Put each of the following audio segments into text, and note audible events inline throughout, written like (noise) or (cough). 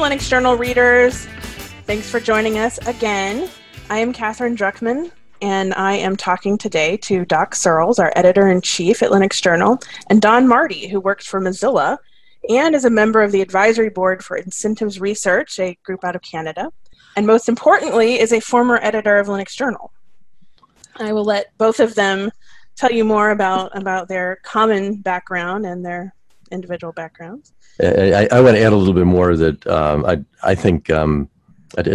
Linux Journal readers. Thanks for joining us again. I am Katherine Druckman, and I am talking today to Doc Searls, our editor in chief at Linux Journal, and Don Marti, who works for Mozilla and is a member of the advisory board for Incentives Research, a group out of Canada, and most importantly, is a former editor of Linux Journal. I will let both of them tell you more about, about their common background and their individual backgrounds. I, I want to add a little bit more that um, I, I think um,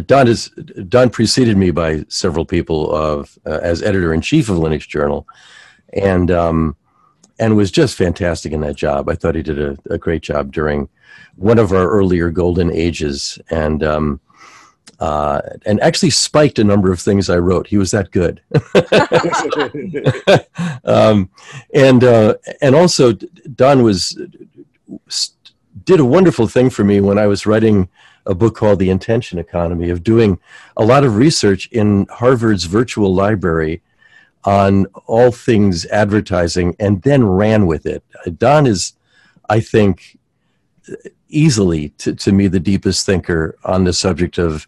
Don is Don preceded me by several people of uh, as editor in chief of Linux Journal, and um, and was just fantastic in that job. I thought he did a, a great job during one of our earlier golden ages, and um, uh, and actually spiked a number of things I wrote. He was that good, (laughs) (laughs) um, and uh, and also Don was did a wonderful thing for me when I was writing a book called The Intention Economy of doing a lot of research in Harvard's virtual library on all things advertising and then ran with it. Don is, I think, easily to, to me the deepest thinker on the subject of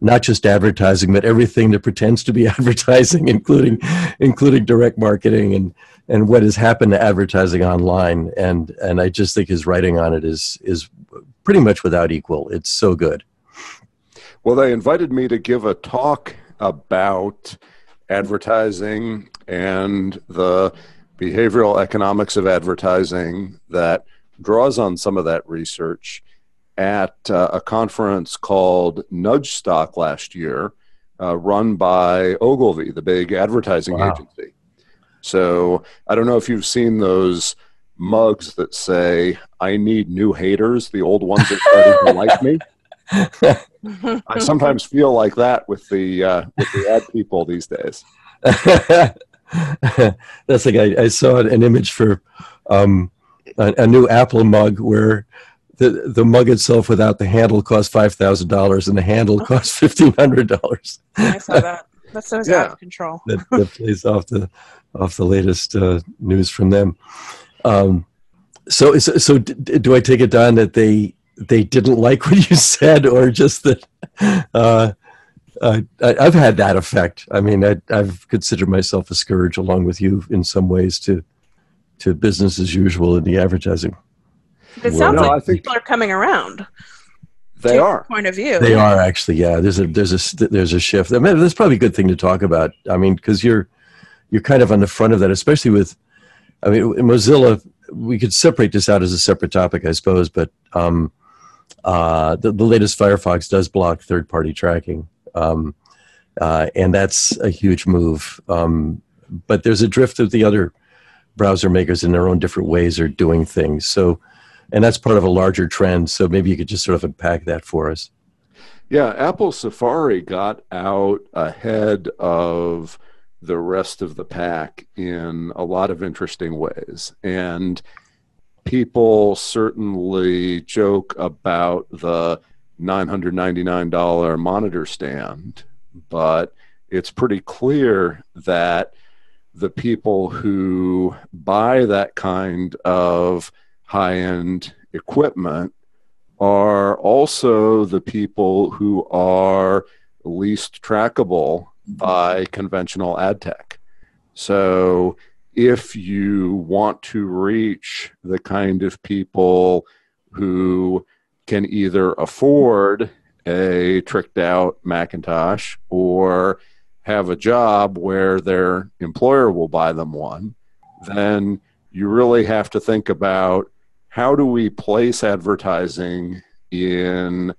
not just advertising, but everything that pretends to be (laughs) advertising, including including direct marketing and and what has happened to advertising online. And and I just think his writing on it is is pretty much without equal. It's so good. Well, they invited me to give a talk about advertising and the behavioral economics of advertising that draws on some of that research at uh, a conference called Nudgestock last year, uh, run by Ogilvy, the big advertising wow. agency. So I don't know if you've seen those mugs that say, I need new haters, the old ones are starting to like me. (laughs) I sometimes feel like that with the uh, with the ad people these days. (laughs) That's like I, I saw an image for um, a, a, new Apple mug where the the mug itself without the handle cost five thousand dollars and the handle cost fifteen hundred dollars. I saw that. That sounds yeah. out of control. that, (laughs) that plays off the off the latest uh, news from them. Um, so, so, so do I take it down that they they didn't like (laughs) what you said, or just that? Uh, uh, I, have had that effect. I mean, I, have considered myself a scourge, along with you, in some ways, to to business as usual in the advertising. It sounds no, like people are coming around. They are point of view. They are actually, yeah. There's a there's a there's a shift. I mean, that's probably a good thing to talk about. I mean, because you're you're kind of on the front of that, especially with. I mean, Mozilla. We could separate this out as a separate topic, I suppose, but um, uh, the, the latest Firefox does block third-party tracking, um, uh, and that's a huge move. Um, but there's a drift of the other browser makers in their own different ways are doing things. So and that's part of a larger trend. So maybe you could just sort of unpack that for us. Yeah, Apple Safari got out ahead of the rest of the pack in a lot of interesting ways. And people certainly joke about the $999 monitor stand, but it's pretty clear that the people who buy that kind of high end equipment are also the people who are least trackable by conventional ad tech. So if you want to reach the kind of people who can either afford a tricked out Macintosh or have a job where their employer will buy them one, then you really have to think about how do we place advertising in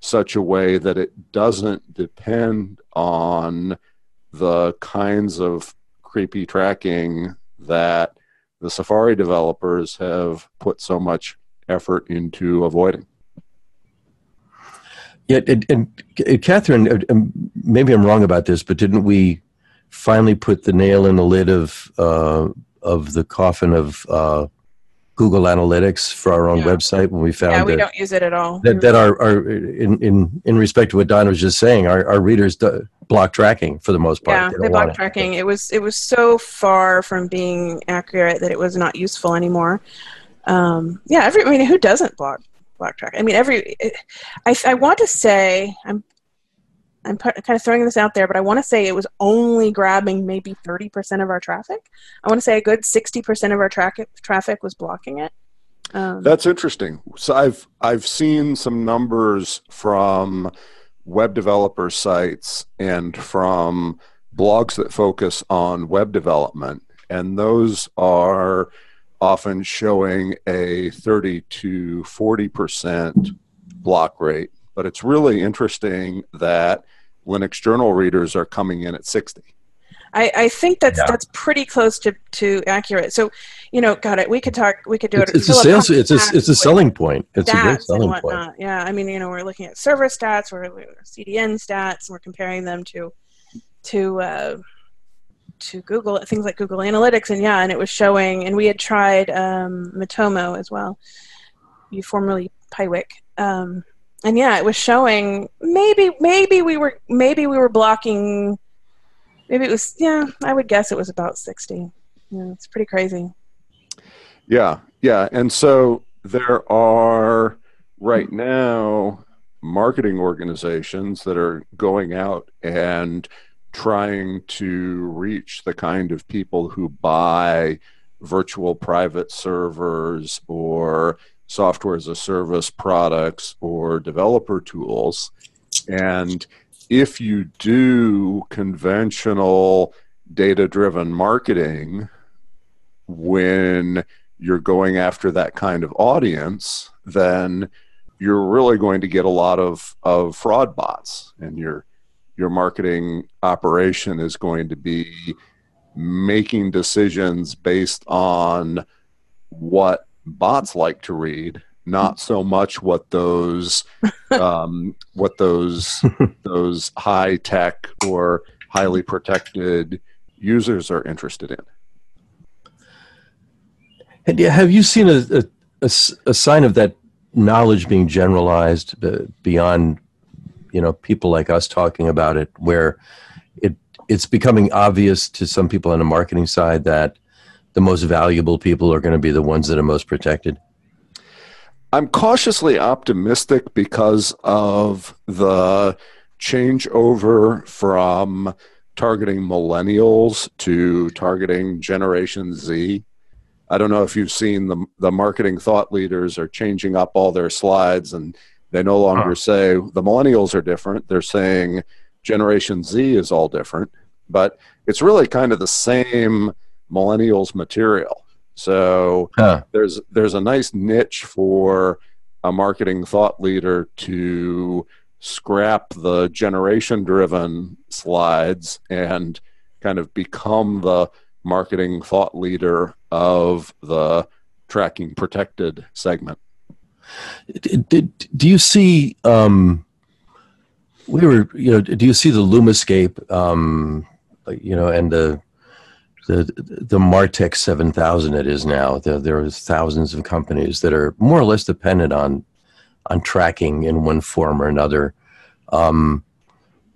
such a way that it doesn't depend on the kinds of creepy tracking that the Safari developers have put so much effort into avoiding. Yeah, and, and Katherine, uh, um, maybe I'm wrong about this, but didn't we finally put the nail in the lid of uh, of the coffin of uh, Google Analytics for our own yeah. website when we found yeah, we that, don't use it at all. That, that our, our in, in in respect to what Don was just saying, our, our readers do, block tracking for the most part. Yeah, they, they block tracking. It. it was it was so far from being accurate that it was not useful anymore. Um, yeah, every I mean, who doesn't block block track. I mean, every I, I want to say I'm I'm kind of throwing this out there, but I want to say it was only grabbing maybe 30% of our traffic. I want to say a good 60% of our tra- traffic was blocking it. Um, That's interesting. So I've I've seen some numbers from web developer sites and from blogs that focus on web development, and those are often showing a 30 to 40 percent block rate. But it's really interesting that Linux journal readers are coming in at 60. I, I think that's yeah. that's pretty close to, to accurate. So, you know, got it. We could talk. We could do it's, it. It's a sales. It's a it's a selling point. It's a great selling point. Yeah, I mean, you know, we're looking at server stats, we're, we're CDN stats, and we're comparing them to to uh, to Google things like Google Analytics, and yeah, and it was showing. And we had tried um, Matomo as well. You formerly Piwik. Um, and yeah, it was showing maybe maybe we were maybe we were blocking maybe it was yeah, I would guess it was about 60. Yeah, it's pretty crazy. Yeah. Yeah, and so there are right now marketing organizations that are going out and trying to reach the kind of people who buy virtual private servers or software as a service products or developer tools. And if you do conventional data driven marketing when you're going after that kind of audience, then you're really going to get a lot of, of fraud bots and your your marketing operation is going to be making decisions based on what bots like to read, not (laughs) so much what those um, what those (laughs) those high tech or highly protected users are interested in. And have you seen a, a, a, a sign of that knowledge being generalized beyond, you know, people like us talking about it, where it it's becoming obvious to some people on the marketing side that the most valuable people are going to be the ones that are most protected? I'm cautiously optimistic because of the changeover from targeting millennials to targeting Generation Z. I don't know if you've seen the the marketing thought leaders are changing up all their slides and they no uh-huh. longer huh. say the millennials are different. They're saying Generation Z is all different, but it's really kind of the same millennials material. So huh. there's there's a nice niche for a marketing thought leader to scrap the generation driven slides and kind of become the marketing thought leader of the tracking protected segment. Did, do you see um, we were you know do you see the Lumascape um, you know and the the the Martech 7000 it is now. There, there are thousands of companies that are more or less dependent on on tracking in one form or another. Um,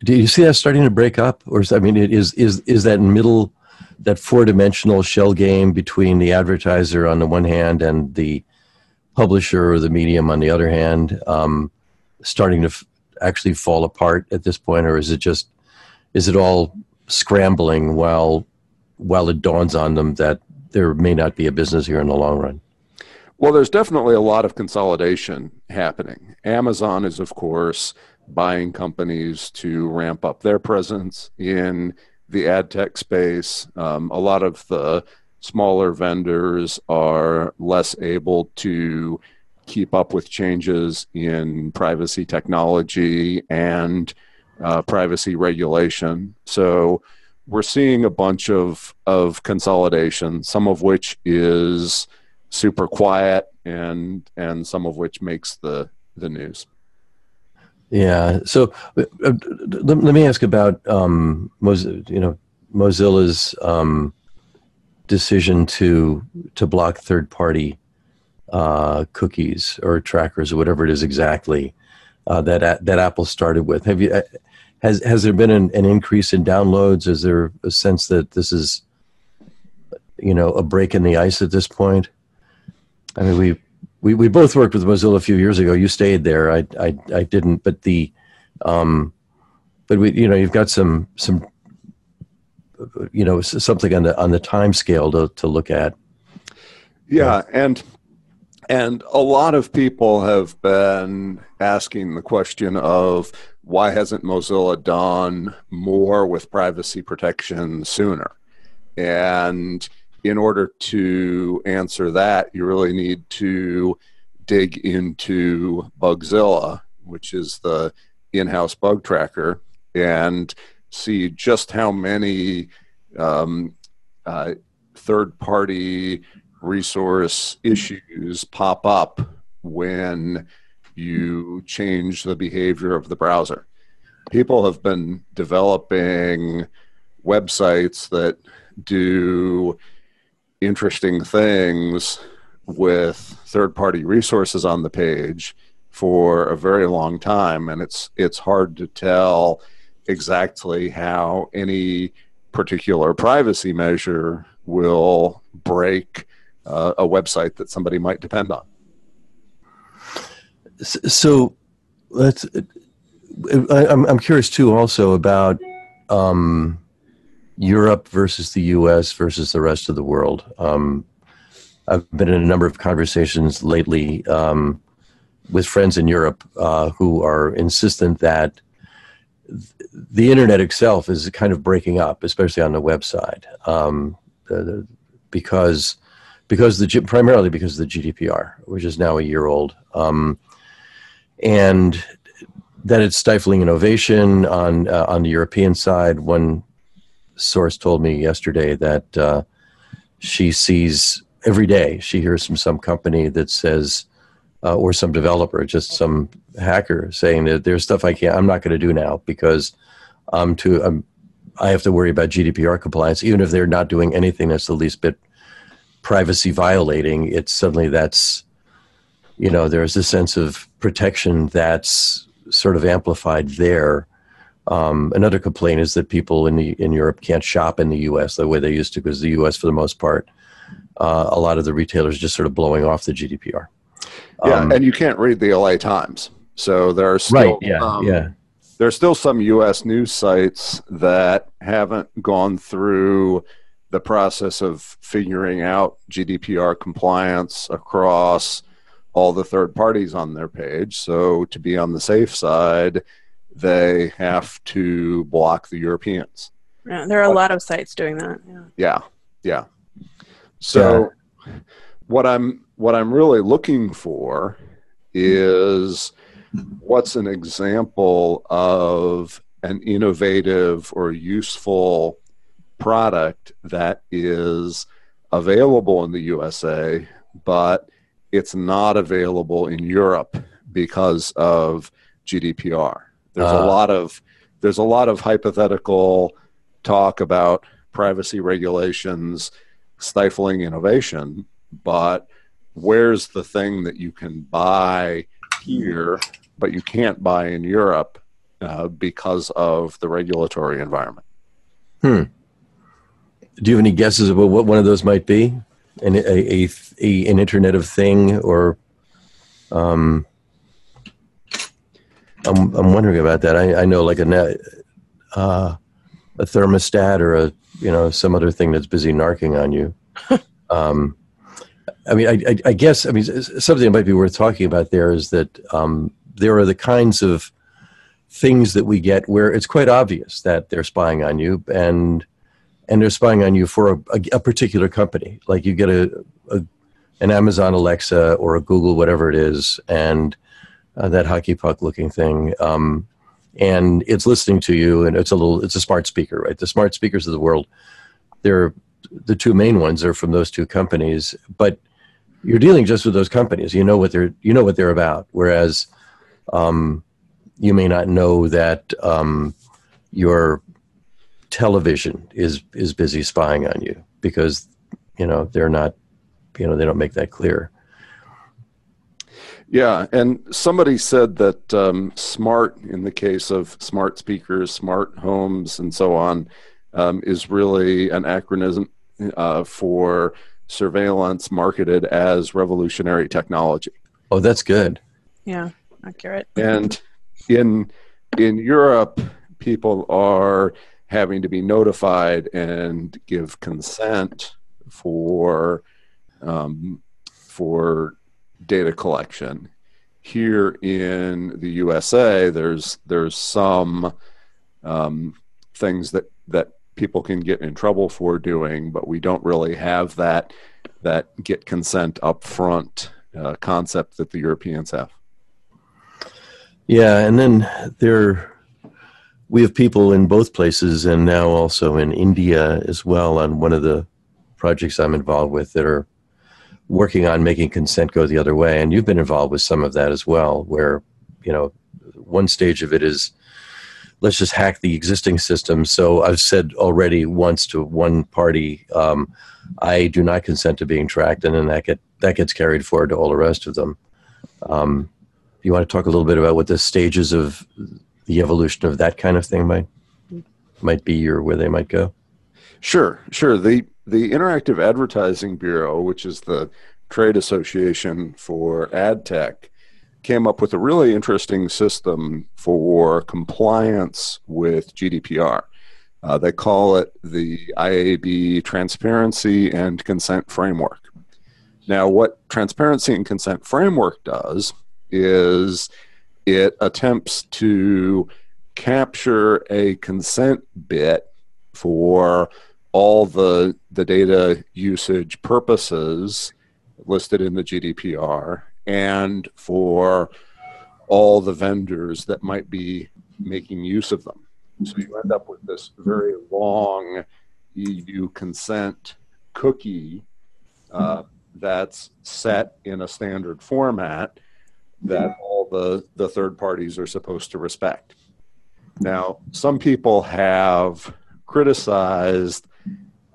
do you see that starting to break up, or is I mean, is is is that middle that four dimensional shell game between the advertiser on the one hand and the publisher or the medium on the other hand um, starting to f- actually fall apart at this point, or is it just is it all scrambling while while it dawns on them that there may not be a business here in the long run? Well, there's definitely a lot of consolidation happening. Amazon is, of course, buying companies to ramp up their presence in the ad tech space. Um, a lot of the smaller vendors are less able to keep up with changes in privacy technology and uh, privacy regulation. So we're seeing a bunch of of consolidation, some of which is super quiet, and and some of which makes the the news. Yeah. So uh, uh let, let, me ask about um, you know Mozilla's um, decision to to block third party uh, cookies or trackers or whatever it is exactly uh, that that Apple started with. Have you has has there been an, an increase in downloads? Is there a sense that this is, you know, a break in the ice at this point? I mean, we we, we both worked with Mozilla a few years ago. You stayed there. I I, I didn't, but the um, but we you know you've got some some you know something on the on the time scale to to look at. Yeah, and and a lot of people have been asking the question of why hasn't Mozilla done more with privacy protection sooner? And in order to answer that, you really need to dig into Bugzilla, which is the in house bug tracker, and see just how many um, uh, third party resource issues pop up when you change the behavior of the browser. People have been developing websites that do interesting things with third party resources on the page for a very long time and it's it's hard to tell exactly how any particular privacy measure will break uh, a website that somebody might depend on. So let's. I, am I'm curious too, also about um, Europe versus the U.S. versus the rest of the world. Um, I've been in a number of conversations lately um, with friends in Europe uh, who are insistent that the internet itself is kind of breaking up, especially on the website, um, because because the primarily because of the GDPR, which is now a year old, um, and that it's stifling innovation on uh, on the European side. One source told me yesterday that uh, she sees every day. She hears from some company that says, uh, or some developer, just some hacker saying that there's stuff I can't, I'm not going to do now because I'm too, I'm, I have to worry about GDPR compliance, even if they're not doing anything that's the least bit privacy violating. It's suddenly that's, you know, there's a sense of protection that's sort of amplified there. Um, another complaint is that people in the in Europe can't shop in the U.S. the way they used to, because the U.S. for the most part, uh, a lot of the retailers just sort of blowing off the GDPR. Yeah, um, and you can't read the LA Times. So there are still, right. Yeah, um, yeah. There's still some U.S. news sites that haven't gone through the process of figuring out GDPR compliance across all the third parties on their page. So to be on the safe side, they have to block the Europeans. Yeah, there are a lot of sites doing that. Yeah. Yeah. Yeah. So yeah. what I'm what I'm really looking for is what's an example of an innovative or useful product that is available in the USA, but it's not available in Europe because of GDPR. There's uh, a lot of there's a lot of hypothetical talk about privacy regulations stifling innovation, but where's the thing that you can buy here, but you can't buy in Europe uh, because of the regulatory environment? Hmm. Do you have any guesses about what one of those might be? An, a, a, a an Internet of Thing or um, I'm I'm wondering about that. I, I know like a uh, a thermostat or a you know some other thing that's busy narking on you. (laughs) um, I mean, I, I, I, guess I mean something that might be worth talking about there is that um, there are the kinds of things that we get where it's quite obvious that they're spying on you and and they're spying on you for a, a, a particular company. Like you get a, a, an Amazon Alexa or a Google whatever it is, and uh, that hockey puck looking thing. Um, and it's listening to you, and it's a little it's a smart speaker, right? The smart speakers of the world, they're the two main ones are from those two companies, but you're dealing just with those companies. You know what they're you know what they're about. Whereas um, you may not know that um, your television is is busy spying on you because you know they're not you know they don't make that clear. Yeah, and somebody said that um, smart, in the case of smart speakers, smart homes, and so on, um, is really an acronym uh, for surveillance marketed as revolutionary technology. Oh, that's good. Yeah, accurate. And in in Europe, people are having to be notified and give consent for um, for data collection. Here in the USA, there's there's some um, things that that people can get in trouble for doing, but we don't really have that that get consent up front uh, concept that the Europeans have. Yeah, and then there we have people in both places and now also in India as well on one of the projects I'm involved with that are working on making consent go the other way. And you've been involved with some of that as well, where, you know, one stage of it is let's just hack the existing system. So I've said already once to one party, um, I do not consent to being tracked, and then that get that gets carried forward to all the rest of them. Um, you want to talk a little bit about what the stages of the evolution of that kind of thing might might be, or where they might go? Sure, sure. the The Interactive Advertising Bureau, which is the trade association for ad tech, came up with a really interesting system for compliance with GDPR. Uh, they call it the IAB Transparency and Consent Framework. Now, what Transparency and Consent Framework does is it attempts to capture a consent bit for all the, the data usage purposes listed in the GDPR and for all the vendors that might be making use of them. So you end up with this very long EU consent cookie uh, that's set in a standard format that all the, the third parties are supposed to respect. Now, some people have criticized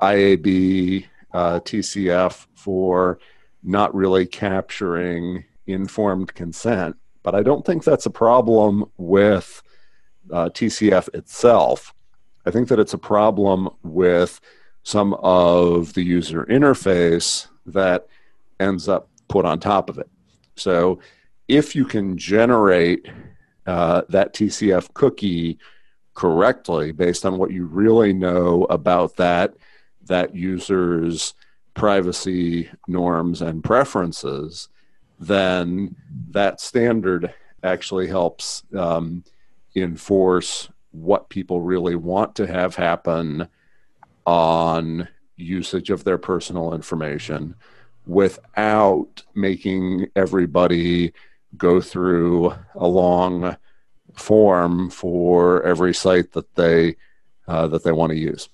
IAB uh, TCF for not really capturing informed consent. But I don't think that's a problem with uh, TCF itself. I think that it's a problem with some of the user interface that ends up put on top of it. So if you can generate uh, that TCF cookie correctly based on what you really know about that that user's privacy norms and preferences, then that standard actually helps um, enforce what people really want to have happen on usage of their personal information without making everybody go through a long form for every site that they uh, that they want to use.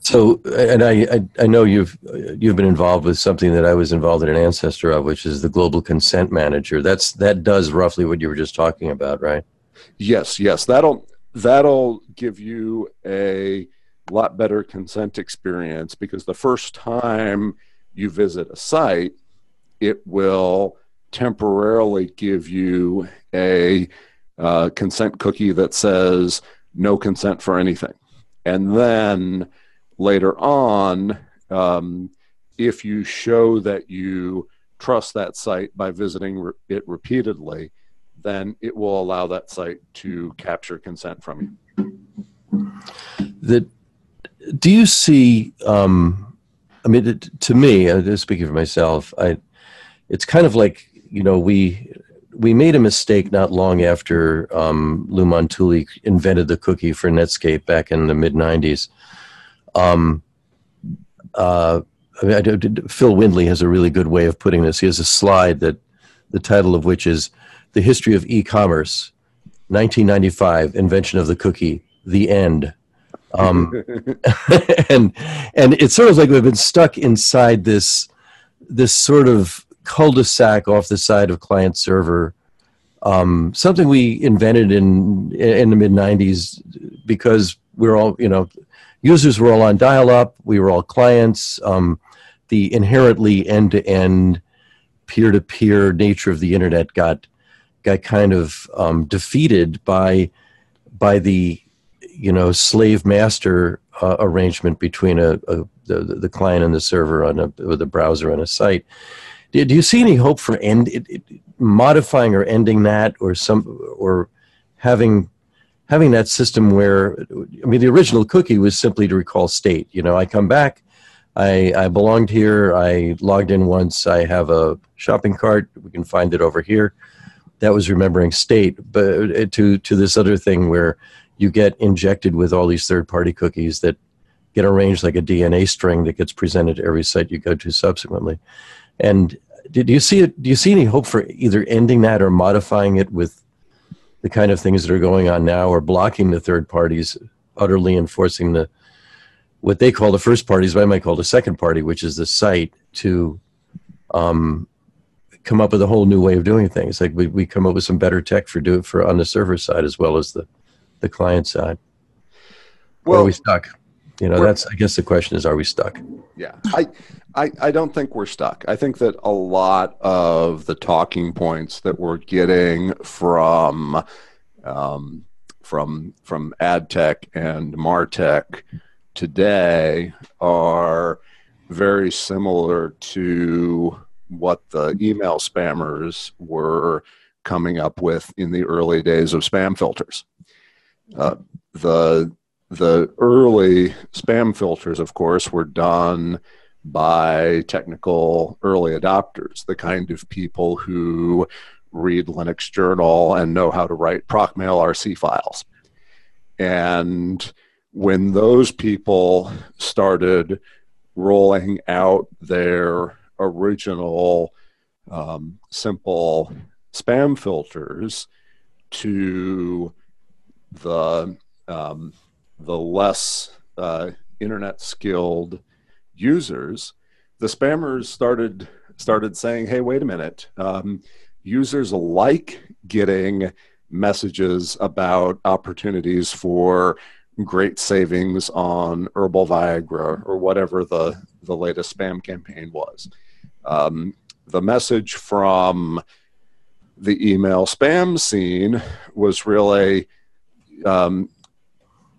So, and I, I, I, know you've you've been involved with something that I was involved in an ancestor of, which is the Global Consent Manager. That's that does roughly what you were just talking about, right? Yes, yes. That'll that'll give you a lot better consent experience because the first time you visit a site, it will temporarily give you a uh, consent cookie that says no consent for anything, and then later on, um, if you show that you trust that site by visiting re- it repeatedly, then it will allow that site to capture consent from you. The, do you see? Um, I mean, it, to me, uh, speaking for myself, I, it's kind of like you know we we made a mistake not long after um, Lou Montulli invented the cookie for Netscape back in the mid '90s um, uh, I mean, Phil Windley has a really good way of putting this. He has a slide that the title of which is "The History of E-Commerce, 1995: Invention of the Cookie, the End." Um, (laughs) and and it's sort of like we've been stuck inside this this sort of cul-de-sac off the side of client server. Um, something we invented in in the mid '90s because we're all you know users were all on dial up, we were all clients. Um, the inherently end to end, peer to peer nature of the internet got got kind of um, defeated by by the you know slave master uh, arrangement between a, a, the, the client and the server on a with a browser on a site. Do, do you see any hope for end it, it, modifying or ending that, or some or having having that system where I mean the original cookie was simply to recall state. You know, I come back, I I belonged here, I logged in once, I have a shopping cart, we can find it over here. That was remembering state, but uh, to to this other thing where you get injected with all these third party cookies that get arranged like a DNA string that gets presented to every site you go to subsequently. And did you see it? Do you see any hope for either ending that or modifying it with the kind of things that are going on now, or blocking the third parties, utterly enforcing the what they call the first parties, but I might call the second party, which is the site, to um, come up with a whole new way of doing things. Like we, we come up with some better tech for do it for on the server side as well as the the client side. Well, or are we stuck? You know, that's I guess the question is, are we stuck? Yeah, I, I, I don't think we're stuck. I think that a lot of the talking points that we're getting from, um, from from ad tech and martech today are very similar to what the email spammers were coming up with in the early days of spam filters. Uh, the the early spam filters, of course, were done by technical early adopters, the kind of people who read Linux Journal and know how to write procmail RC files. And when those people started rolling out their original um, simple spam filters to the um, the less uh, internet skilled users, the spammers started started saying, "Hey, wait a minute! Um, users like getting messages about opportunities for great savings on herbal Viagra or whatever the the latest spam campaign was." Um, the message from the email spam scene was really um,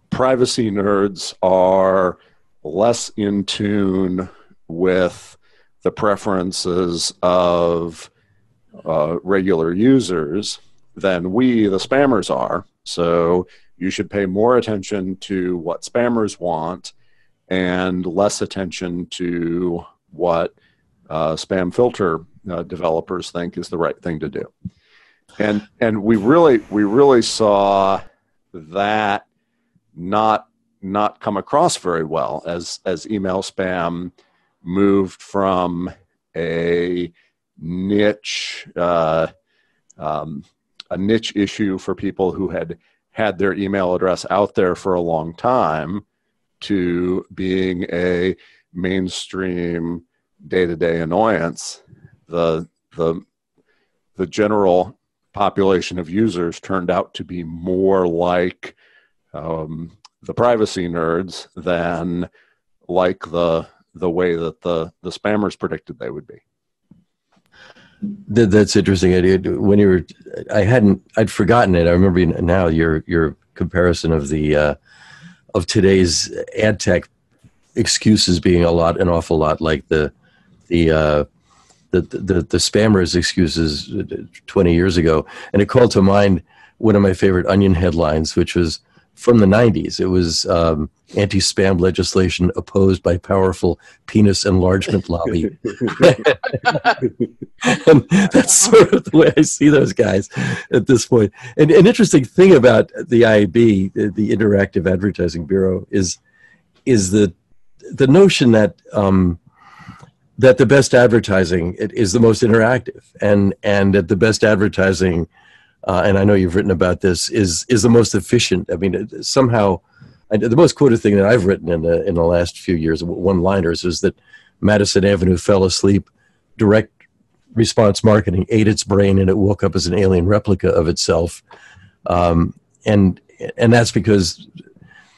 privacy nerds are less in tune with the preferences of uh, regular users than we, the spammers, are. So you should pay more attention to what spammers want and less attention to what uh, spam filter uh, developers think is the right thing to do. And and we really we really saw that not not come across very well as as email spam moved from a niche uh, um, a niche issue for people who had had their email address out there for a long time to being a mainstream day-to-day annoyance the the the general population of users turned out to be more like um, the privacy nerds than like the the way that the the spammers predicted they would be. That's interesting. When you were, I hadn't, I'd forgotten it. I remember now your your comparison of the uh, of today's ad tech excuses being a lot, an awful lot like the the uh, the, the the spammers excuses 20 years ago, and it called to mind one of my favorite Onion headlines, which was from the 90s. It was um, anti spam legislation opposed by powerful penis enlargement lobby. (laughs) and that's sort of the way I see those guys at this point. And an interesting thing about the IAB, the Interactive Advertising Bureau, is is the the notion that um, that the best advertising is the most interactive, and and that the best advertising uh, and I know you've written about this, is is the most efficient. I mean, somehow, the most quoted thing that I've written in the in the last few years, one-liners, is that Madison Avenue fell asleep. Direct response marketing ate its brain, and it woke up as an alien replica of itself. Um, and and that's because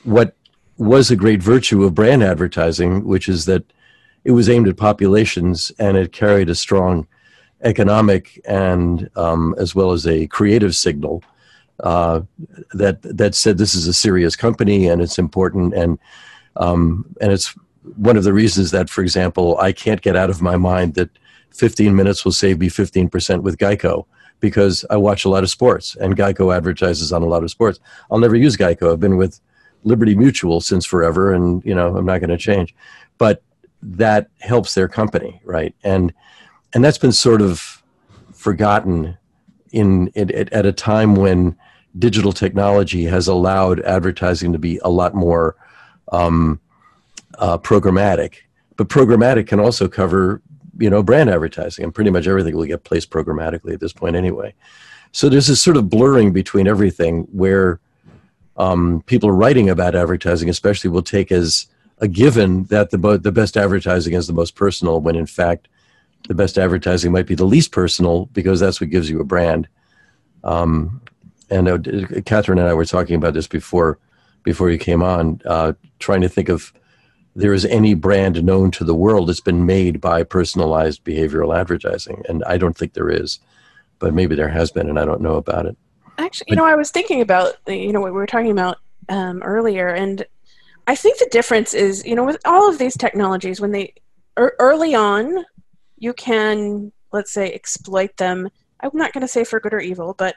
what was a great virtue of brand advertising, which is that it was aimed at populations and it carried a strong economic and um, as well as a creative signal uh, that that said this is a serious company and it's important and um, and it's one of the reasons that, for example, I can't get out of my mind that 15 minutes will save me 15% with Geico because I watch a lot of sports and Geico advertises on a lot of sports. I'll never use Geico. I've been with Liberty Mutual since forever, and you know I'm not going to change. But that helps their company, right? And and that's been sort of forgotten in, in at a time when digital technology has allowed advertising to be a lot more um, uh, programmatic. But programmatic can also cover you know brand advertising, and pretty much everything will get placed programmatically at this point anyway. So there's this sort of blurring between everything where um, people writing about advertising, especially, will take as a given that the the best advertising is the most personal, when in fact the best advertising might be the least personal because that's what gives you a brand. Um, and uh, Katherine and I were talking about this before before you came on, uh, trying to think of there is any brand known to the world that's been made by personalized behavioral advertising, and I don't think there is, but maybe there has been, and I don't know about it. Actually, you know, I was thinking about you know what we were talking about um, earlier, and I think the difference is you know with all of these technologies when they er, early on, you can let's say exploit them. I'm not going to say for good or evil, but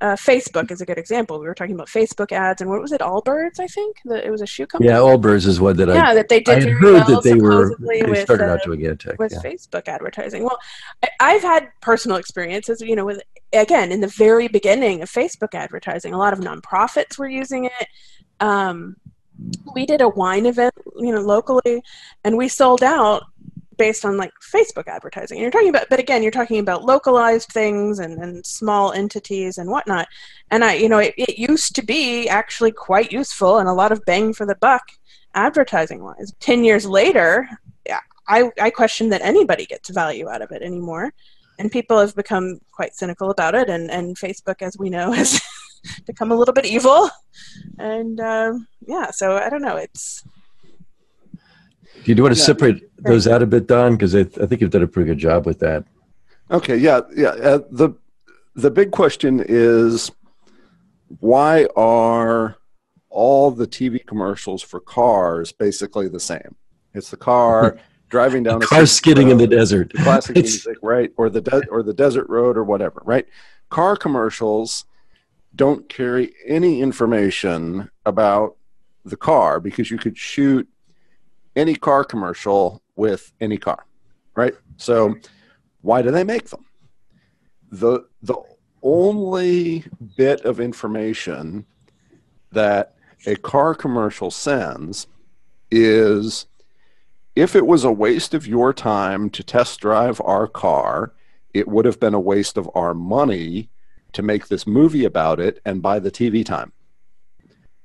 uh, Facebook is a good example. We were talking about Facebook ads, and what was it? Allbirds, I think. The, it was a shoe company. Yeah, Allbirds is what that yeah, I. that they did. I heard well, that they were. They with, started uh, out doing ad tech. with Yeah. Facebook advertising. Well, I, I've had personal experiences. You know, with again in the very beginning of Facebook advertising, a lot of nonprofits were using it. Um, we did a wine event, you know, locally, and we sold out based on like Facebook advertising. And you're talking about, but again, you're talking about localized things and, and small entities and whatnot. And I, you know, it, it used to be actually quite useful and a lot of bang for the buck advertising wise. 10 years later, I, I question that anybody gets value out of it anymore. And people have become quite cynical about it. And, and Facebook, as we know, (laughs) has become a little bit evil. And um, yeah, so I don't know. It's, Do you want to Yeah. separate those out a bit, Don? Because I, I think you've done a pretty good job with that. Okay, yeah, yeah. Uh, the the big question is why are all the TV commercials for cars basically the same? It's the car (laughs) driving down a Car skidding in the road, desert. classic It's- (laughs) music, right? Or the de- or the desert road or whatever, right? Car commercials don't carry any information about the car because you could shoot any car commercial with any car, right? So why do they make them? The the only bit of information that a car commercial sends is if it was a waste of your time to test drive our car, it would have been a waste of our money to make this movie about it and buy the TV time.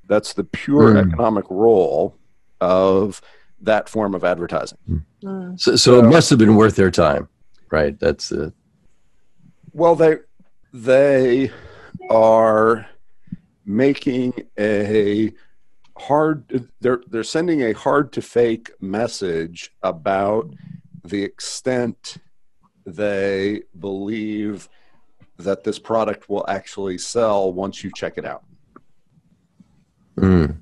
That's the pure Hmm. economic role of that form of advertising. mm, So, so it must have been worth their time, right? That's the. Well, they they are making a hard they're they're sending a hard to fake message about the extent they believe that this product will actually sell once you check it out. Mm.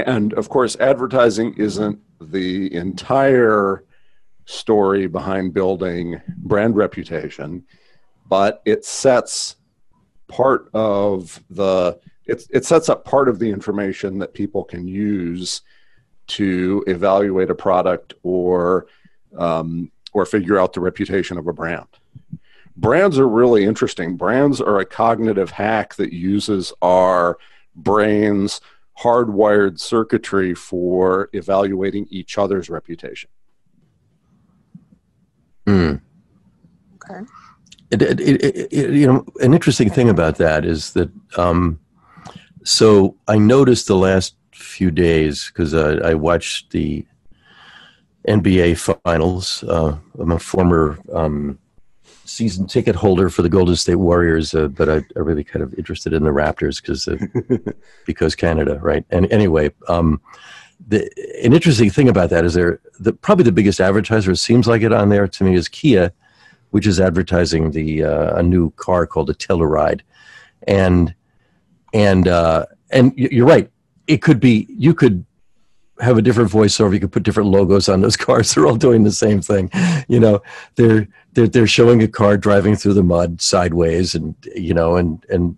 And of course, advertising isn't the entire story behind building brand reputation, but it sets part of the it, it sets up part of the information that people can use to evaluate a product or um, or figure out the reputation of a brand. Brands are really interesting. Brands are a cognitive hack that uses our brains hardwired circuitry for evaluating each other's reputation. Mm. okay. It, it, it, it, you know, an interesting thing about that is that. Um, so I noticed the last few days because uh, I watched the NBA finals. Uh, I'm a former um, season ticket holder for the Golden State Warriors, uh, but I, I'm really kind of interested in the Raptors because (laughs) because Canada, right? And anyway, um, the, an interesting thing about that is there the probably the biggest advertiser it seems like it on there to me is Kia, which is advertising the uh, a new car called the Telluride, and and uh, and you're right. It could be you could have a different voiceover. You could put different logos on those (laughs) cars. They're all doing the same thing. You know, they're they're they're showing a car driving through the mud sideways, and you know, and and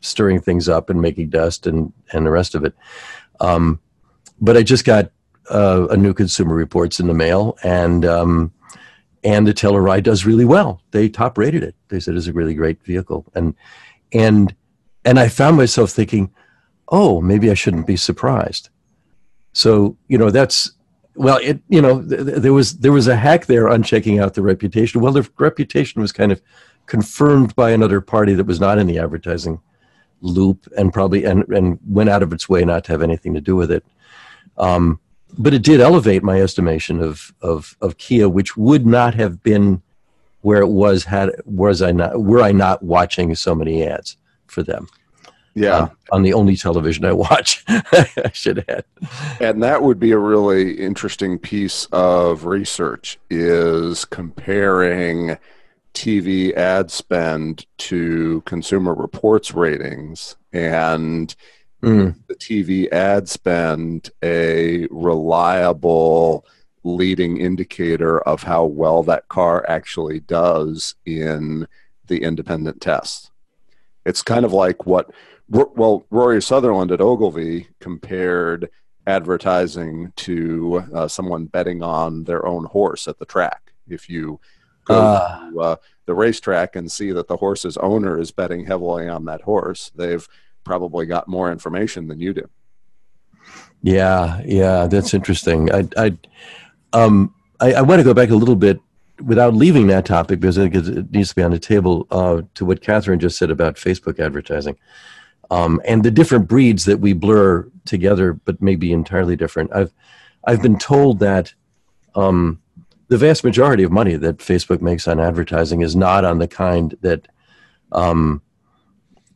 stirring things up and making dust and and the rest of it. Um, but I just got uh, a new Consumer Reports in the mail, and um, and the Telluride does really well. They top rated it. They said it's a really great vehicle, and and and I found myself thinking, oh, maybe I shouldn't be surprised. So you know that's well, it you know th- there was there was a hack there on checking out the reputation. Well, the reputation was kind of confirmed by another party that was not in the advertising loop and probably and and went out of its way not to have anything to do with it. Um, but it did elevate my estimation of of of Kia, which would not have been where it was had was I not were I not watching so many ads for them. Yeah, on, on the only television I watch, I should add. And that would be a really interesting piece of research is comparing TV ad spend to consumer reports ratings and mm. the TV ad spend a reliable leading indicator of how well that car actually does in the independent test. It's kind of like what, well, Rory Sutherland at Ogilvy compared advertising to uh, someone betting on their own horse at the track. If you go uh, to uh, the racetrack and see that the horse's owner is betting heavily on that horse, they've probably got more information than you do. Yeah, yeah, that's interesting. I, I, um, I, I want to go back a little bit without leaving that topic because I think it needs to be on the table uh, to what Katherine just said about Facebook advertising. Um, and the different breeds that we blur together, but may be entirely different. I've I've been told that um, the vast majority of money that Facebook makes on advertising is not on the kind that um,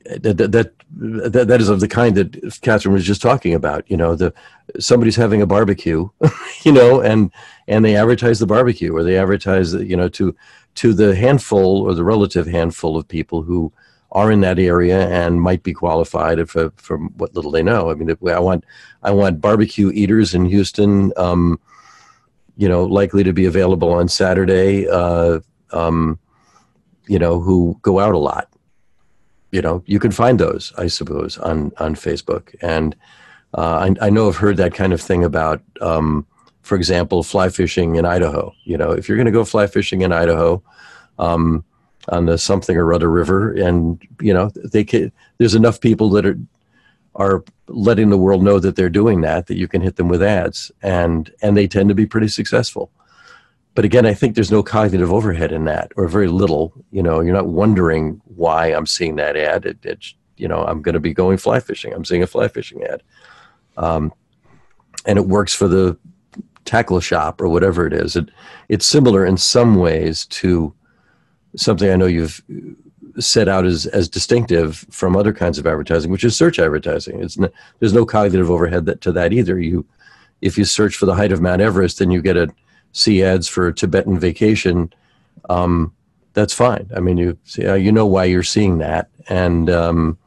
that, that, that, that is of the kind that Katherine was just talking about. You know, the somebody's having a barbecue, (laughs) you know, and and they advertise the barbecue, or they advertise, you know, to to the handful or the relative handful of people who are in that area and might be qualified if, uh, from what little they know. I mean, I want I want barbecue eaters in Houston, um, you know, likely to be available on Saturday. Uh, um, you know, who go out a lot you know, you can find those, I suppose, on on Facebook. And uh, I, I, know I've heard that kind of thing about, um, for example, fly fishing in Idaho. You know, if you're going to go fly fishing in Idaho um, on the something or other river, and you know, they can, there's enough people that are are letting the world know that they're doing that that you can hit them with ads, and and they tend to be pretty successful but again, I think there's no cognitive overhead in that, or very little. You know, you're not wondering why I'm seeing that ad. It, you know, I'm going to be going fly fishing. I'm seeing a fly fishing ad, um, and it works for the tackle shop or whatever it is. It it's similar in some ways to something I know you've set out as as distinctive from other kinds of advertising, which is search advertising. It's there's no cognitive overhead that, to that either. You if you search for the height of Mount Everest, then you get a see ads for a Tibetan vacation, um, that's fine. I mean, you uh, you know why you're seeing that, and um,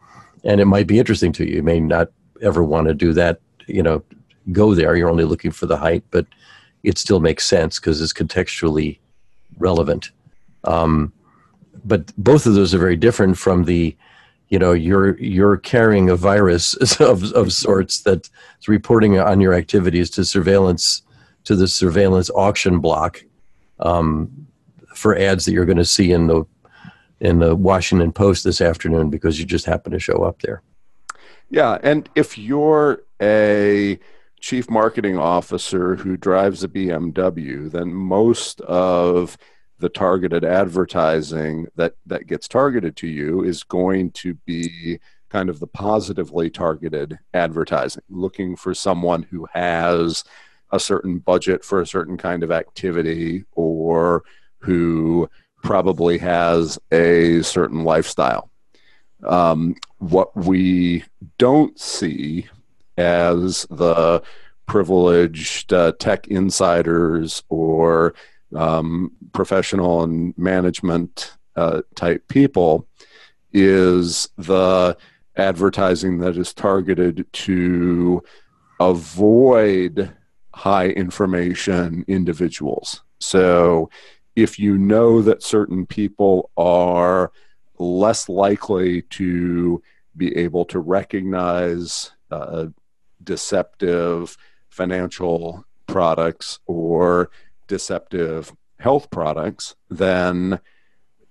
and it might be interesting to you. You may not ever want to do that. You know, go there. You're only looking for the height, but it still makes sense because it's contextually relevant. Um, but both of those are very different from the you know you're you're carrying a virus (laughs) of, of sorts that's reporting on your activities to surveillance to the surveillance auction block um, for ads that you're going to see in the in the Washington Post this afternoon because you just happen to show up there. Yeah, and if you're a chief marketing officer who drives a BMW, then most of the targeted advertising that that gets targeted to you is going to be kind of the positively targeted advertising, looking for someone who has a certain budget for a certain kind of activity or who probably has a certain lifestyle. Um, what we don't see as the privileged uh, tech insiders or um, professional and management uh, type people is the advertising that is targeted to avoid high information individuals. So if you know that certain people are less likely to be able to recognize uh, deceptive financial products or deceptive health products, then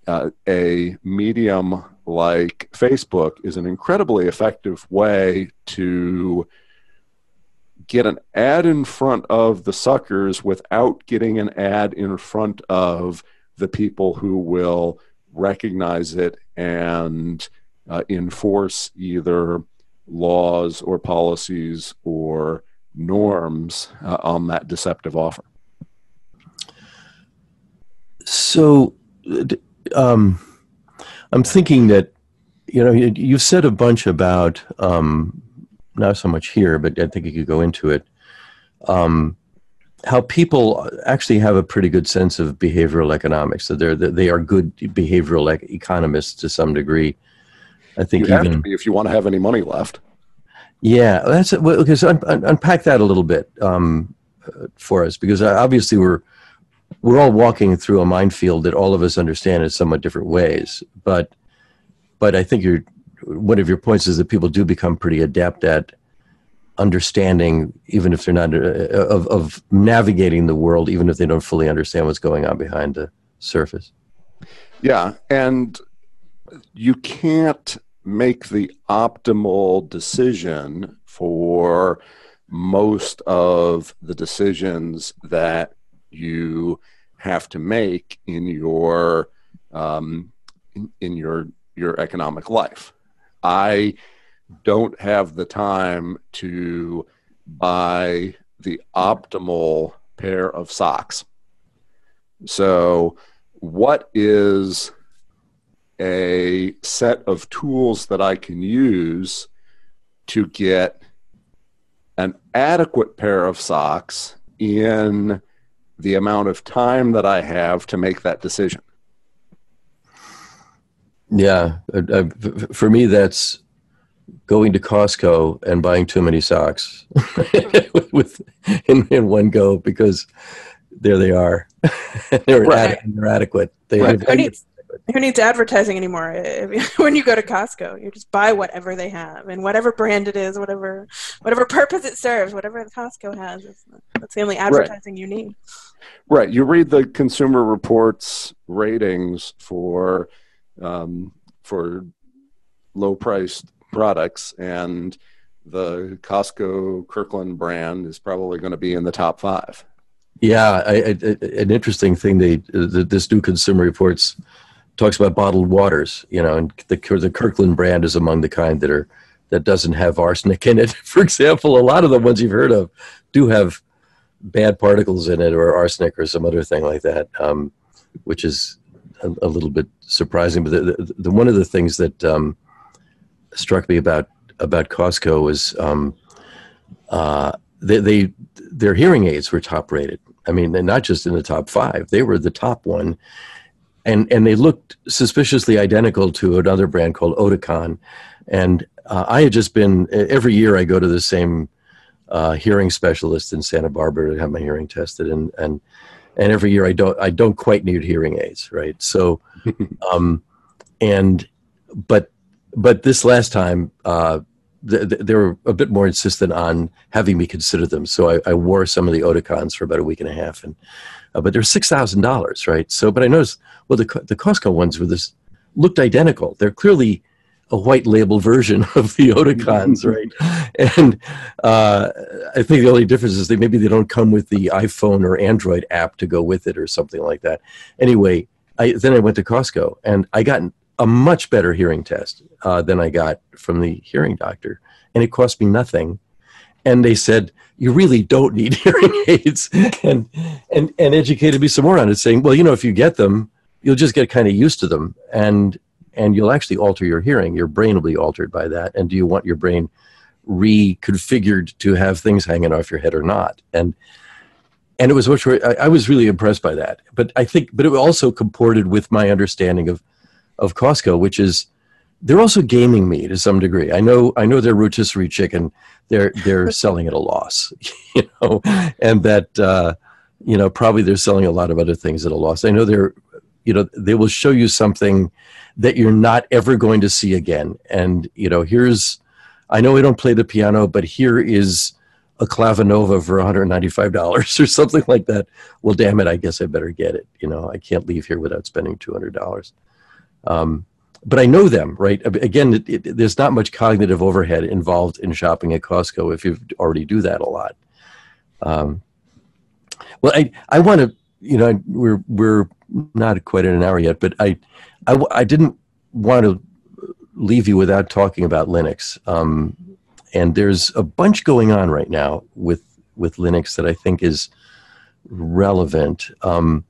uh, a medium like Facebook is an incredibly effective way to get an ad in front of the suckers without getting an ad in front of the people who will recognize it and uh, enforce either laws or policies or norms uh, on that deceptive offer. So, um, I'm thinking that you know you've said a bunch about um, not so much here, but I think you could go into it. Um, how people actually have a pretty good sense of behavioral economics. So they're they are good behavioral economists to some degree. I think you even have to be if you want to have any money left. Yeah, that's well, because un, un, unpack that a little bit um, for us because obviously we're we're all walking through a minefield that all of us understand in somewhat different ways. But but I think you're one of your points is that people do become pretty adept at understanding, even if they're not uh, of of navigating the world, even if they don't fully understand what's going on behind the surface. Yeah, and you can't make the optimal decision for most of the decisions that you have to make in your um, in, in your your economic life. I don't have the time to buy the optimal pair of socks. So, what is a set of tools that I can use to get an adequate pair of socks in the amount of time that I have to make that decision. Yeah, uh, uh for me, that's going to Costco and buying too many socks (laughs) with in, in one go because there they are. (laughs) they're, right. ad, they're adequate. They, right. who, needs, who needs advertising anymore? (laughs) when you go to Costco, you just buy whatever they have and whatever brand it is, whatever whatever purpose it serves, whatever Costco has. That's the only advertising right. you need. Right. You read the Consumer Reports ratings for um, for low priced products, and the Costco Kirkland brand is probably going to be in the top five. Yeah, I, I, an interesting thing. They this new Consumer Reports talks about bottled waters. You know, and the the Kirkland brand is among the kind that are that doesn't have arsenic in it. (laughs) For example, a lot of the ones you've heard of do have bad particles in it or arsenic or some other thing like that, um, which is a, a, little bit surprising. But the, the, the, one of the things that um, struck me about about Costco was um, uh, they, they, their hearing aids were top rated. I mean, they're not just in the top five; they were the top one, and and they looked suspiciously identical to another brand called Oticon. And uh, I had just been every year I go to the same uh, hearing specialist in Santa Barbara to have my hearing tested, and and and every year I don't I don't quite need hearing aids, right? So, (laughs) um, and but but this last time uh, th- th- they were a bit more insistent on having me consider them, so I, I wore some of the Oticons for about a week and a half, and uh, but they're six thousand dollars, right? So, but I noticed well the the Costco ones were this looked identical. They're clearly a white label version of the (laughs) Oticons, right? And uh, I think the only difference is that maybe they don't come with the iPhone or Android app to go with it or something like that. Anyway, I, then I went to Costco and I got a much better hearing test uh, than I got from the hearing doctor, and it cost me nothing. And they said you really don't need (laughs) hearing aids, and and and educated me some more on it, saying, well, you know, if you get them, you'll just get kind of used to them, and and you'll actually alter your hearing. Your brain will be altered by that. And do you want your brain reconfigured to have things hanging off your head or not? And and it was much. I, I was really impressed by that. But I think, but it also comported with my understanding of of Costco, which is they're also gaming me to some degree. I know I know their rotisserie chicken they're they're (laughs) selling at a loss, (laughs) you know, and that uh, you know probably they're selling a lot of other things at a loss. I know they're you know they will show you something that you're not ever going to see again, and you know here's I know I don't play the piano, but here is a clavinova for $195 (laughs) or something like that. Well, damn it, I guess I better get it. You know, I can't leave here without spending $200. Um, but I know them, right? Again, it, it, there's not much cognitive overhead involved in shopping at Costco if you already do that a lot. Um, well, I, I want to, you know, we're, we're not quite in an hour yet, but I, I, I didn't want to leave you without talking about Linux. Um, and there's a bunch going on right now with, with Linux that I think is relevant. Um,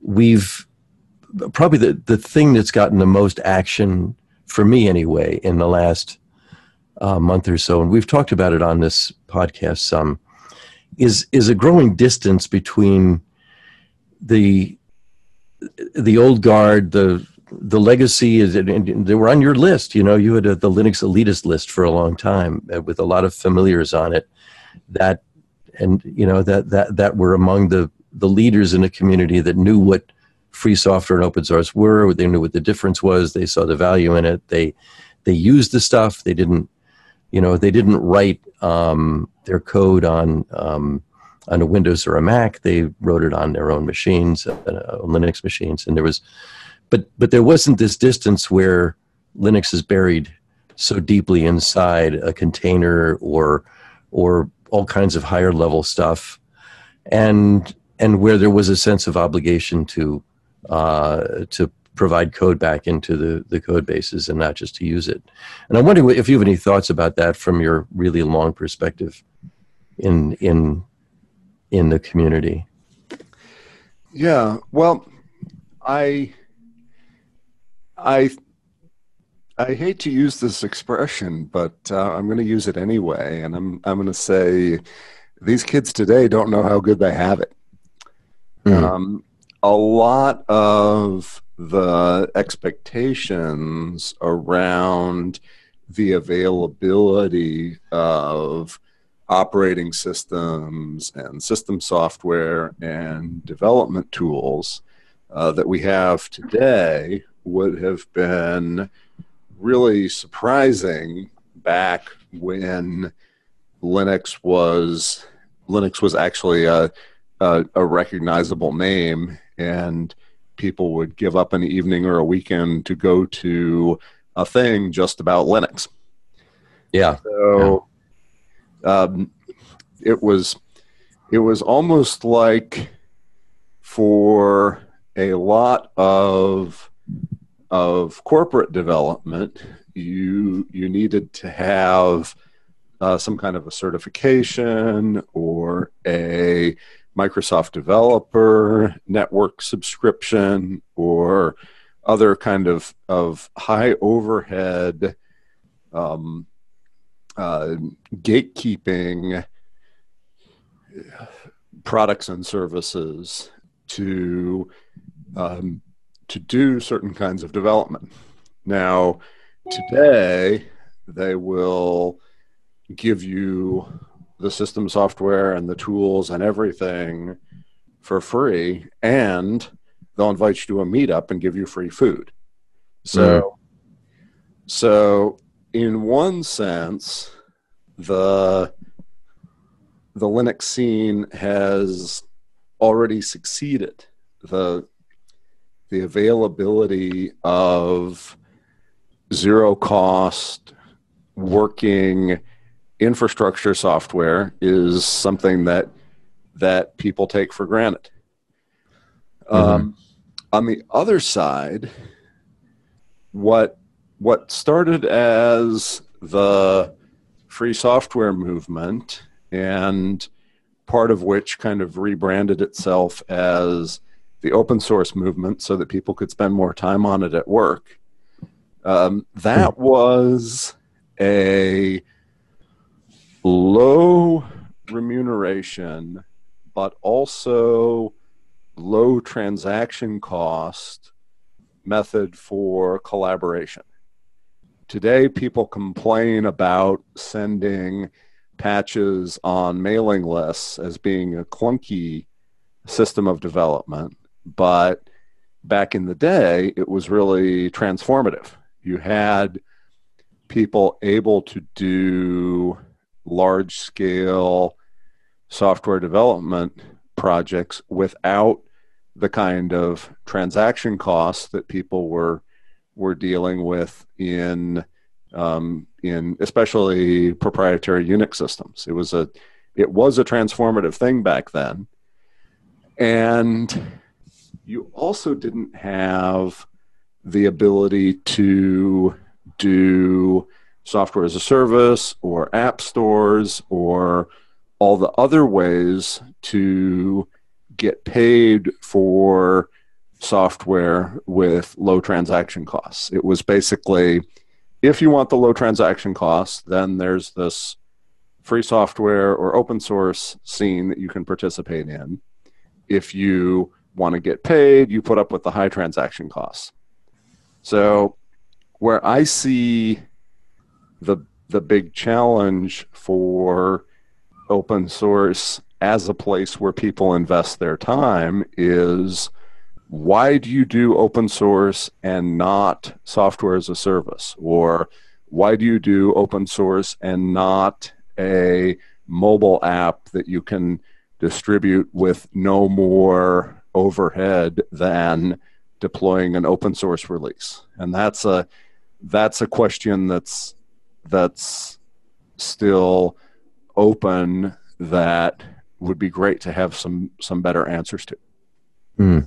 we've, probably the, the thing that's gotten the most action for me anyway in the last uh, month or so, and we've talked about it on this podcast some, is is a growing distance between the the old guard, the the legacy is they were on your list. You know, you had a, the Linux elitist list for a long time uh, with a lot of familiars on it. That and you know that that that were among the the leaders in the community that knew what free software and open source were. They knew what the difference was. They saw the value in it. They they used the stuff. They didn't, you know, they didn't write um, their code on um, on a Windows or a Mac. They wrote it on their own machines, uh, Linux machines. And there was, but but there wasn't this distance where Linux is buried so deeply inside a container or or all kinds of higher level stuff, and and where there was a sense of obligation to uh, to provide code back into the, the code bases and not just to use it. And I'm wondering if you have any thoughts about that from your really long perspective in in in the community. Yeah, well, I I I hate to use this expression, but uh, I'm going to use it anyway, and I'm I'm going to say these kids today don't know how good they have it. Mm. Um, a lot of the expectations around the availability of operating systems and system software and development tools uh, that we have today would have been really surprising back when Linux was Linux was actually a, a, a recognizable name and people would give up an evening or a weekend to go to a thing just about Linux. Yeah. So yeah. Um, it was it was almost like for a lot of of corporate development, you you needed to have uh, some kind of a certification or a Microsoft Developer Network subscription or other kind of, of high overhead um, uh, gatekeeping products and services to um, to do certain kinds of development. Now, today they will give you the system software and the tools and everything for free and they'll invite you to a meetup and give you free food so mm. so in one sense the the linux scene has already succeeded the the availability of zero cost working infrastructure software is something that that people take for granted. Mm-hmm. Um, on the other side, what what started as the free software movement and part of which kind of rebranded itself as the open source movement so that people could spend more time on it at work. Um, that hmm. was a low remuneration, but also low transaction cost method for collaboration. Today people complain about sending patches on mailing lists as being a clunky system of development, but back in the day, it was really transformative. You had people able to do large scale software development projects without the kind of transaction costs that people were were dealing with in um, in especially proprietary Unix systems. It was a it was a transformative thing back then, and you also didn't have the ability to do software as a service or app stores or all the other ways to get paid for software with low transaction costs. It was basically if you want the low transaction costs, then there's this free software or open source scene that you can participate in. If you want to get paid, you put up with the high transaction costs. So where I see the the big challenge for open source as a place where people invest their time is why do you do open source and not software as a service or why do you do open source and not a mobile app that you can distribute with no more overhead than deploying an open source release and that's a that's a question that's that's still open that would be great to have some some better answers to. Hmm.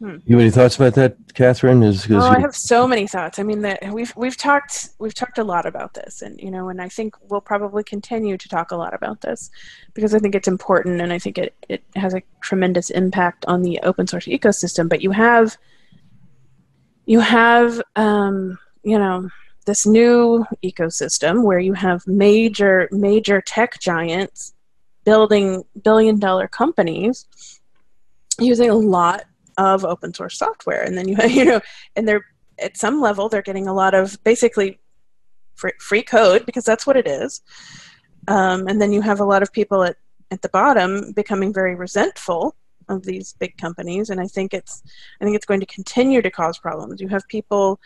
Hmm. You have any thoughts about that, Katherine? Is, oh. I have so many thoughts. I mean, that we've we've talked we've talked a lot about this, and you know, and I think we'll probably continue to talk a lot about this because I think it's important, and I think it it has a tremendous impact on the open source ecosystem. But you have you have um, you know this new ecosystem where you have major major tech giants building billion dollar companies using a lot of open source software. And then you have (laughs) you know and they're at some level they're getting a lot of basically free, free code because that's what it is. Um, and then you have a lot of people at, at the bottom becoming very resentful of these big companies. And i think it's i think it's going to continue to cause problems. You have people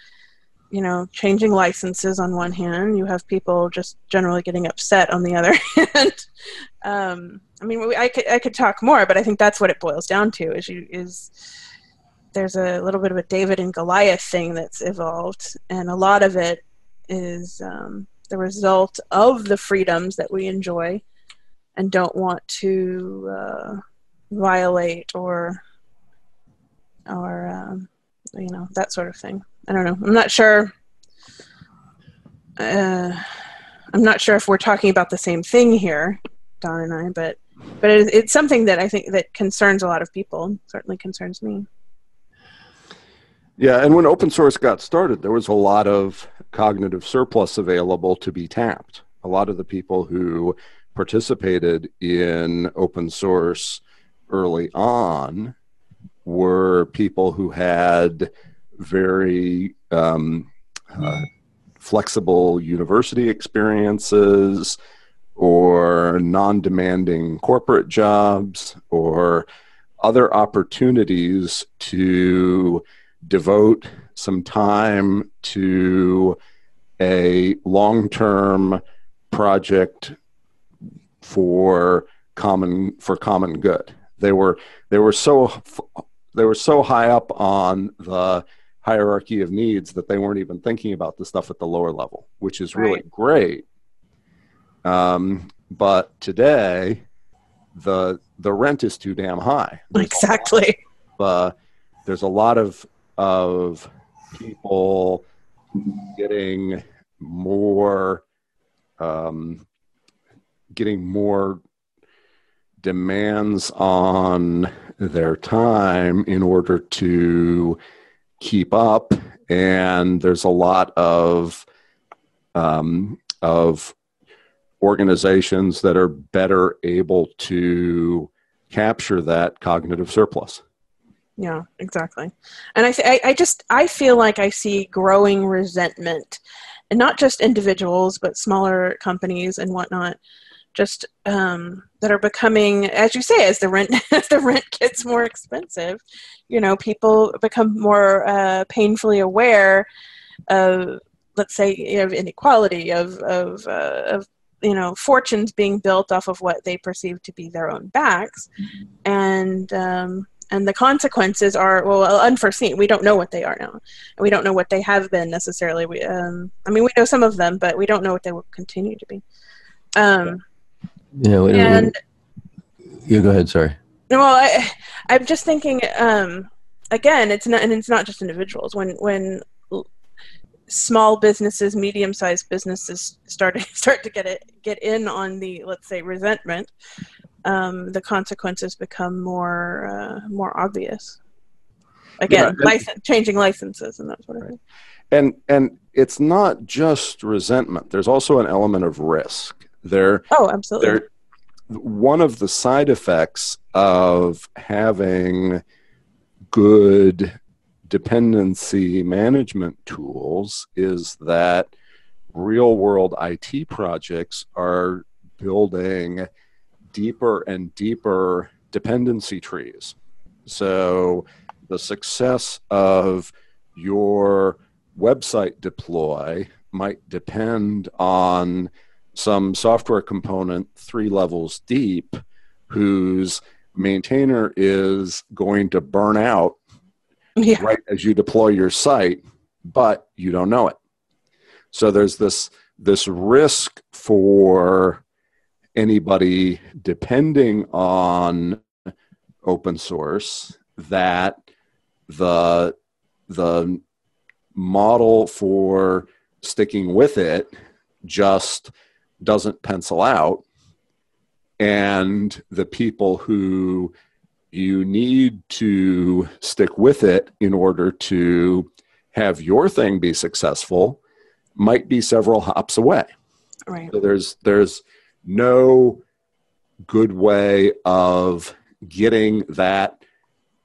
you know, changing licenses on one hand, you have people just generally getting upset on the other (laughs) hand. um, I mean, I could I could talk more, but I think that's what it boils down to. Is you is there's a little bit of a David and Goliath thing that's evolved, and a lot of it is um, the result of the freedoms that we enjoy and don't want to uh, violate or or um, you know that sort of thing. I don't know. I'm not sure. Uh, I'm not sure if we're talking about the same thing here, Don and I, but but it, it's something that I think that concerns a lot of people. Certainly concerns me. Yeah, and when open source got started, there was a lot of cognitive surplus available to be tapped. A lot of the people who participated in open source early on were people who had very um, uh, flexible university experiences or non demanding corporate jobs or other opportunities to devote some time to a long term project for common for common good. They were they were so they were so high up on the hierarchy of needs that they weren't even thinking about the stuff at the lower level, which is really right. great. Um, but today, the the rent is too damn high. There's exactly. Of, uh, there's a lot of of people getting more um, getting more demands on their time in order to keep up, and there's a lot of um, of organizations that are better able to capture that cognitive surplus. yeah exactly and I, th- I, I just i feel like i see growing resentment and not just individuals but smaller companies and whatnot just um, that are becoming as you say as the rent (laughs) as the rent gets more expensive you know people become more uh, painfully aware of let's say of inequality of of, uh, of you know fortunes being built off of what they perceive to be their own backs. Mm-hmm. and um, and the consequences are well unforeseen. We don't know what they are now. And we don't know what they have been necessarily. We um, i mean we know some of them but we don't know what they will continue to be. Um, you know and you go ahead sorry well I, i'm just thinking um, again it's not and it's not just individuals when when small businesses, medium-sized businesses start (laughs) start to get it get in on the let's say resentment, um, the consequences become more uh, more obvious. Again, yeah, license, changing licenses and that sort of thing. And and it's not just resentment. There's also an element of risk. There. Oh, absolutely. There, one of the side effects of having good dependency management tools is that real world IT projects are building deeper and deeper dependency trees. So the success of your website deploy might depend on some software component three levels deep whose maintainer is going to burn out (laughs) yeah. right as you deploy your site, but you don't know it. So there's this this risk for anybody depending on open source that the the model for sticking with it just doesn't pencil out and the people who you need to stick with it in order to have your thing be successful might be several hops away. Right. So there's there's no good way of getting that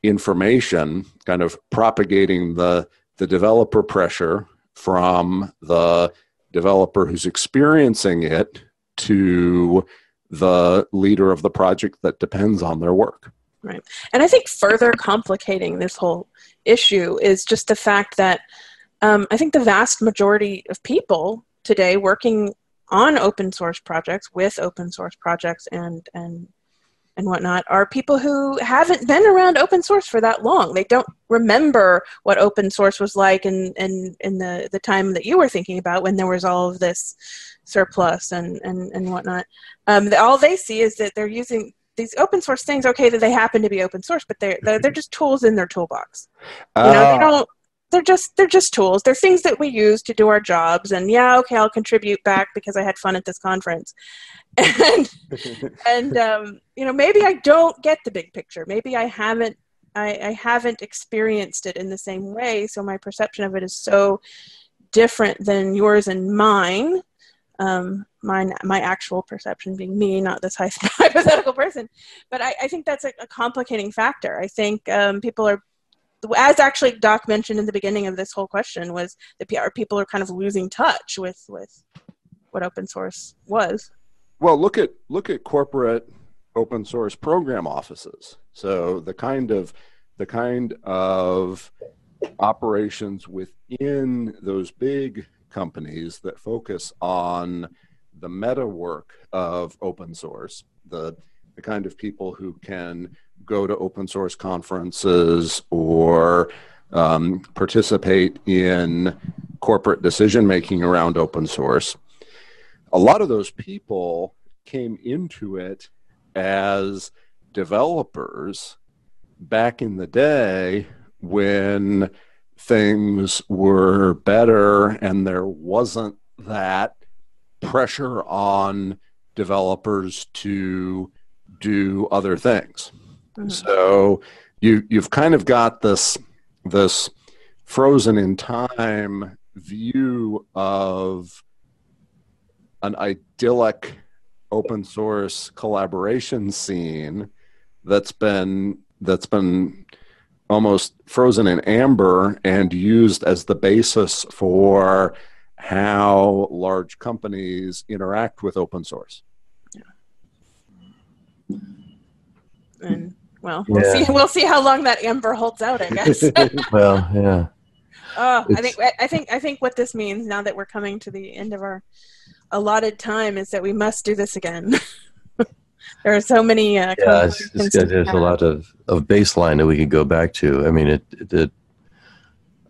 information kind of propagating the the developer pressure from the developer who's experiencing it to the leader of the project that depends on their work Right. And I think further complicating this whole issue is just the fact that um, I think the vast majority of people today working on open source projects with open source projects and and and whatnot are people who haven't been around open source for that long. They don't remember what open source was like in, in, in the, the time that you were thinking about when there was all of this surplus and, and, and whatnot. Um, all they see is that they're using these open source things, okay, that they happen to be open source, but they're they're, they're just tools in their toolbox. You know, they ah. don't. They're just they're just tools. They're things that we use to do our jobs. And yeah, okay, I'll contribute back because I had fun at this conference. (laughs) And (laughs) and um, you know, maybe I don't get the big picture. Maybe I haven't I, I haven't experienced it in the same way, so my perception of it is so different than yours and mine um, my my actual perception being me, not this (laughs) hypothetical person. But I, I think that's a, a, complicating factor. I think um, people are, as actually Doc mentioned in the beginning of this whole question, was the PR people are kind of losing touch with with what open source was. Well, look at look at corporate open source program offices. So the kind of the kind of operations within those big companies that focus on the meta work of open source, the, the kind of people who can go to open source conferences or um, participate in corporate decision making around open source. A lot of those people came into it as developers back in the day when things were better and there wasn't that pressure on developers to do other things. Mm-hmm. So you you've kind of got this this frozen in time view of an idyllic open source collaboration scene that's been that's been almost frozen in amber and used as the basis for how large companies interact with open source. Yeah. And well, we'll see. We'll see how long that amber holds out. I (laughs) guess. (laughs) well, yeah. Oh, I think I think I think what this means now that we're coming to the end of our allotted time is that we must do this again. (laughs) there are so many. Uh, yeah, it's, it's there's a lot of, of baseline that we could go back to. I mean, it, it, it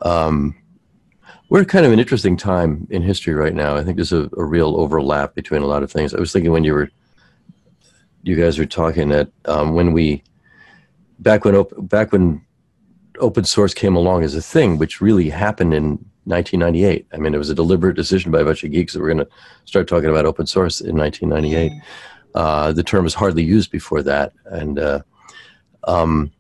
um, we're kind of an interesting time in history right now. I think there's a, a, real overlap between a lot of things. I was thinking when you were, you guys were talking that um, when we, back when op- back when open source came along as a thing, which really happened in 1998. I mean, it was a deliberate decision by a bunch of geeks that we're going to start talking about open source in 1998. Uh, the term was hardly used before that, and uh, um,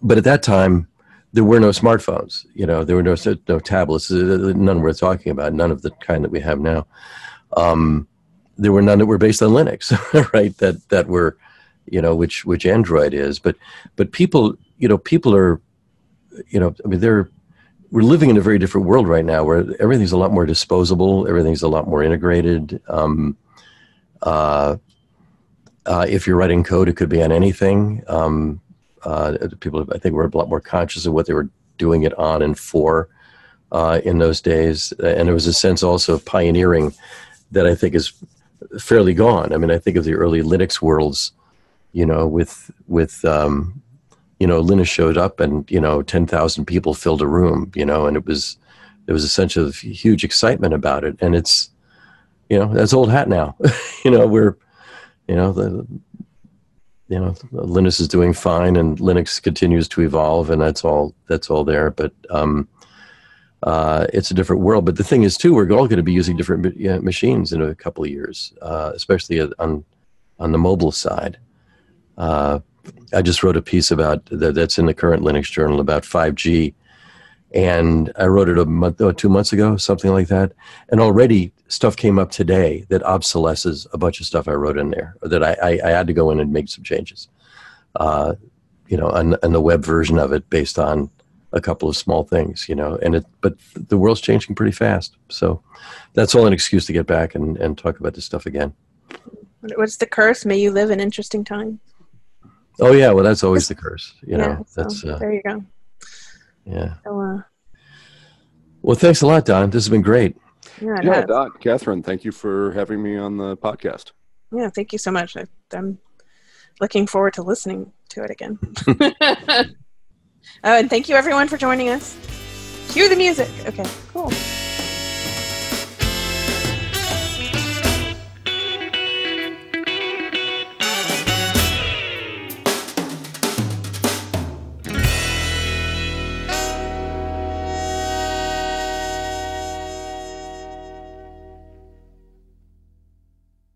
but at that time there were no smartphones. You know, there were no no tablets. Uh, none worth talking about. None of the kind that we have now. Um, there were none that were based on Linux, (laughs) right? That that were, you know, which which Android is. But but people, you know, people are, you know, I mean, they're we're living in a very different world right now where everything's a lot more disposable, everything's a lot more integrated. Um, uh, uh, if you're writing code, it could be on anything. Um, uh, people, I think, were a lot more conscious of what they were doing it on and for uh, in those days. And there was a sense also of pioneering that I think is fairly gone. I mean, I think of the early Linux worlds, you know, with with um, you know, Linus showed up and, you know, 10,000 people filled a room, you know, and it was, there was a sense of huge excitement about it. And it's, you know, that's old hat now. (laughs) you know, we're, you know, the, you know, Linus is doing fine and Linux continues to evolve and that's all, that's all there. But, um, uh, it's a different world. But the thing is, too, we're all going to be using different you know, machines in a couple of years, uh, especially on on the mobile side. Uh, I just wrote a piece about that, that's in the current Linux journal about 5G. And I wrote it a month or two months ago, something like that. And already stuff came up today that obsolesces a bunch of stuff I wrote in there that I, I, I had to go in and make some changes. Uh, you know, on the web version of it based on a couple of small things, you know, and it, but the world's changing pretty fast. So that's all an excuse to get back and, and talk about this stuff again. What's the curse? May you live in interesting times. Oh yeah, well that's always the curse. You yeah, know, that's uh, there you go. Yeah. So, uh, well, thanks a lot, Don. This has been great. Yeah, yeah Don, Katherine, thank you for having me on the podcast. Yeah, thank you so much. I, I'm looking forward to listening to it again. (laughs) oh, and thank you everyone for joining us. Cue the music. Okay, cool.